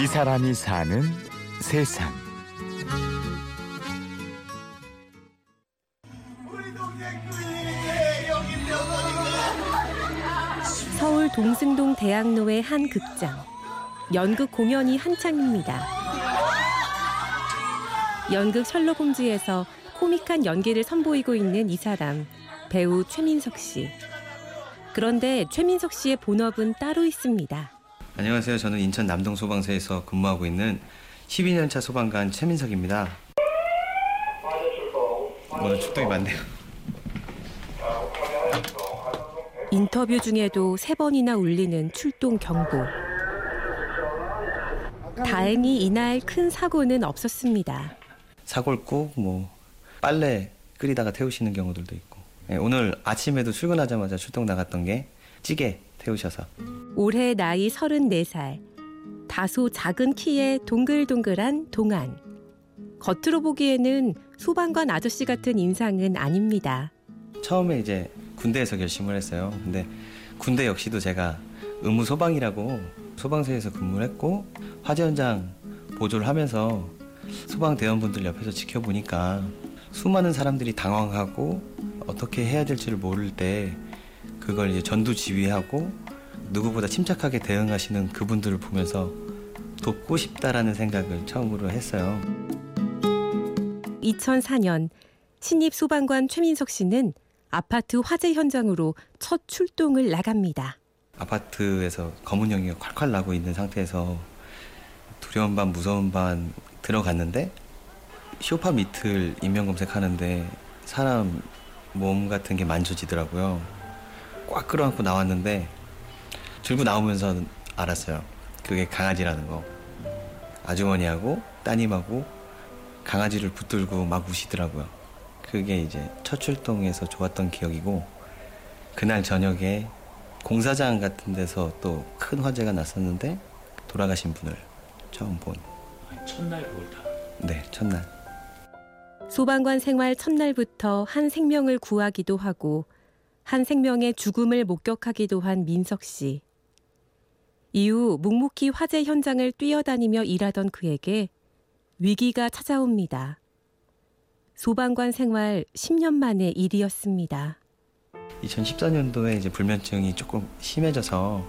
이 사람이 사는 세상. 서울 동승동 대학로의 한 극장. 연극 공연이 한창입니다. 연극 셜록 홈즈에서 코믹한 연기를 선보이고 있는 이 사람, 배우 최민석 씨. 그런데 최민석 씨의 본업은 따로 있습니다. 안녕하세요. 저는 인천 남동 소방서에서 근무하고 있는 12년차 소방관 최민석입니다. 오늘 출동이 많네요. 인터뷰 중에도 세 번이나 울리는 출동 경보. 다행히 이날 큰 사고는 없었습니다. 사골 꾹뭐 빨래 끓이다가 태우시는 경우들도 있고 네, 오늘 아침에도 출근하자마자 출동 나갔던 게 찌개 태우셔서 올해 나이 34살. 다소 작은 키에 동글동글한 동안. 겉으로 보기에는 소방관 아저씨 같은 인상은 아닙니다. 처음에 이제 군대에서 결심을 했어요. 근데 군대 역시도 제가 의무 소방이라고 소방서에서 근무를 했고 화재 현장 보조를 하면서 소방 대원분들 옆에서 지켜보니까 수많은 사람들이 당황하고 어떻게 해야 될지를 모를 때 그걸 이제 전두 지휘하고 누구보다 침착하게 대응하시는 그분들을 보면서 돕고 싶다라는 생각을 처음으로 했어요. 2004년 신입 소방관 최민석 씨는 아파트 화재 현장으로 첫 출동을 나갑니다. 아파트에서 검은 연기가 콸콸 나고 있는 상태에서 두려운 반 무서운 반 들어갔는데 쇼파 밑을 인명 검색하는데 사람 몸 같은 게 만져지더라고요. 꽉 끌어안고 나왔는데 들고 나오면서 알았어요. 그게 강아지라는 거. 아주머니하고 따님하고 강아지를 붙들고 막 우시더라고요. 그게 이제 첫 출동에서 좋았던 기억이고 그날 저녁에 공사장 같은 데서 또 큰 화재가 났었는데 돌아가신 분을 처음 본. 첫날 그걸 다. 네, 첫날. 소방관 생활 첫날부터 한 생명을 구하기도 하고 한 생명의 죽음을 목격하기도 한 민석 씨. 이후 묵묵히 화재 현장을 뛰어다니며 일하던 그에게 위기가 찾아옵니다. 소방관 생활 10년 만의 일이었습니다. 2014년도에 이제 불면증이 조금 심해져서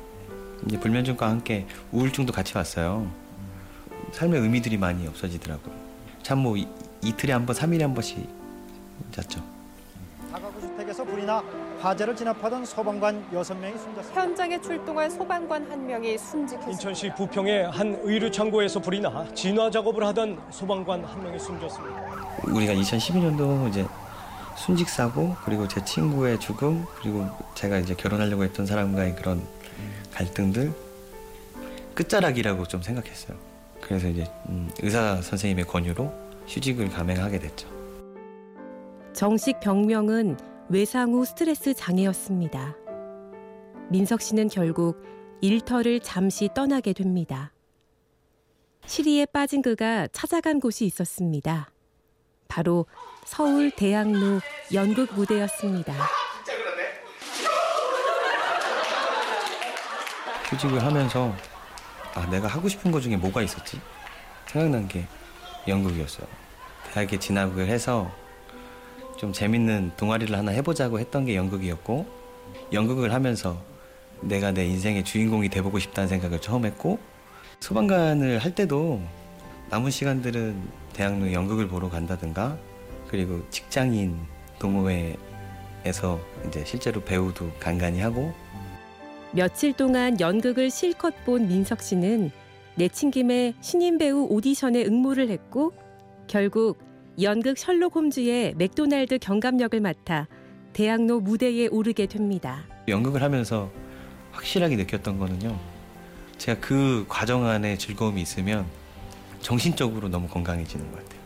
이제 불면증과 함께 우울증도 같이 왔어요. 삶의 의미들이 많이 없어지더라고요. 참뭐 이틀에 한 번, 3일에 한 번씩 잤죠. 다가구 주택에서 불이 나 화재를 진압하던 소방관 6명이 숨졌습니다. 현장에 출동한 소방관 한 명이 순직했습니다. 인천시 부평의 한 의류 창고에서 불이 나 진화 작업을 하던 소방관 한 명이 숨졌습니다. 우리가 2012년도 이제 순직 사고 그리고 제 친구의 죽음 그리고 제가 이제 결혼하려고 했던 사람과의 그런 갈등들 끝자락이라고 좀 생각했어요. 그래서 이제 음, 의사 선생님의 권유로 휴직을 감행하게 됐죠. 정식 병명은 외상 후 스트레스 장애였습니다. 민석 씨는 결국 일터를 잠시 떠나게 됩니다. 시리에 빠진 그가 찾아간 곳이 있었습니다. 바로 서울 대학로 연극 무대였습니다. 휴직을 하면서 아 내가 하고 싶은 것 중에 뭐가 있었지 생각난 게 연극이었어요. 대학에 진학을 해서 좀 재밌는 동아리를 하나 해보자고 했던 게 연극이었고 연극을 하면서 내가 내 인생의 주인공이 돼보고 싶다는 생각을 처음 했고 소방관을 할 때도 남은 시간들은 대학로 연극을 보러 간다든가 그리고 직장인 동호회에서 이제 실제로 배우도 간간히 하고. 며칠 동안 연극을 실컷 본 민석 씨는 내친 김에 신인 배우 오디션에 응모를 했고 결국 연극 셜록 홈즈의 맥도날드 경감역을 맡아 대학로 무대에 오르게 됩니다. 연극을 하면서 확실하게 느꼈던 거는요. 제가 그 과정 안에 즐거움이 있으면 정신적으로 너무 건강해지는 것 같아요.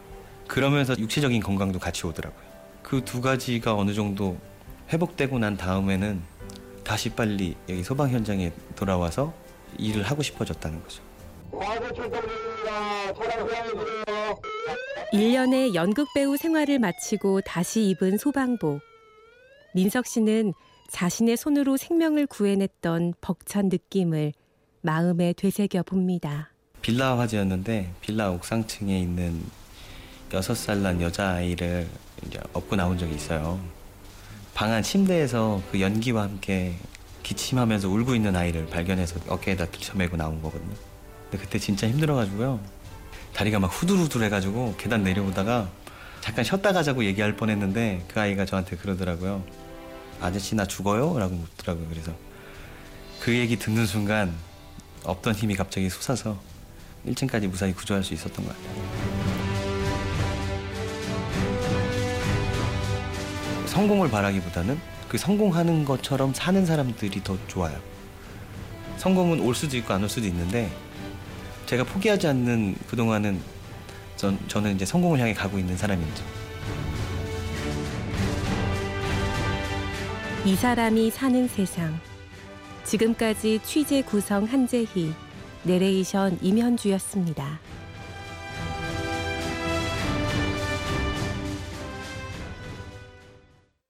그러면서 육체적인 건강도 같이 오더라고요. 그 두 가지가 어느 정도 회복되고 난 다음에는 다시 빨리 여기 소방 현장에 돌아와서 일을 하고 싶어졌다는 거죠. 1년의 연극 배우 생활을 마치고 다시 입은 소방복. 민석 씨는 자신의 손으로 생명을 구해냈던 벅찬 느낌을 마음에 되새겨 봅니다. 빌라 화재였는데 빌라 옥상층에 있는 여섯 살난 여자아이를 이제 업고 나온 적이 있어요. 방 안 침대에서 그 연기와 함께 기침하면서 울고 있는 아이를 발견해서 어깨에다 들쳐매고 나온 거거든요. 근데 그때 진짜 힘들어가지고요. 다리가 막 후들후들 해가지고 계단 내려오다가 잠깐 쉬었다 가자고 얘기할 뻔했는데 그 아이가 저한테 그러더라고요. 아저씨 나 죽어요? 라고 묻더라고요. 그래서 그 얘기 듣는 순간 없던 힘이 갑자기 솟아서 1층까지 무사히 구조할 수 있었던 것 같아요. 성공을 바라기보다는 그 성공하는 것처럼 사는 사람들이 더 좋아요. 성공은 올 수도 있고 안 올 수도 있는데 제가 포기하지 않는 그동안은 전, 저는 이제 성공을 향해 가고 있는 사람이죠. 이 사람이 사는 세상. 지금까지 취재 구성 한재희, 내레이션 임현주였습니다.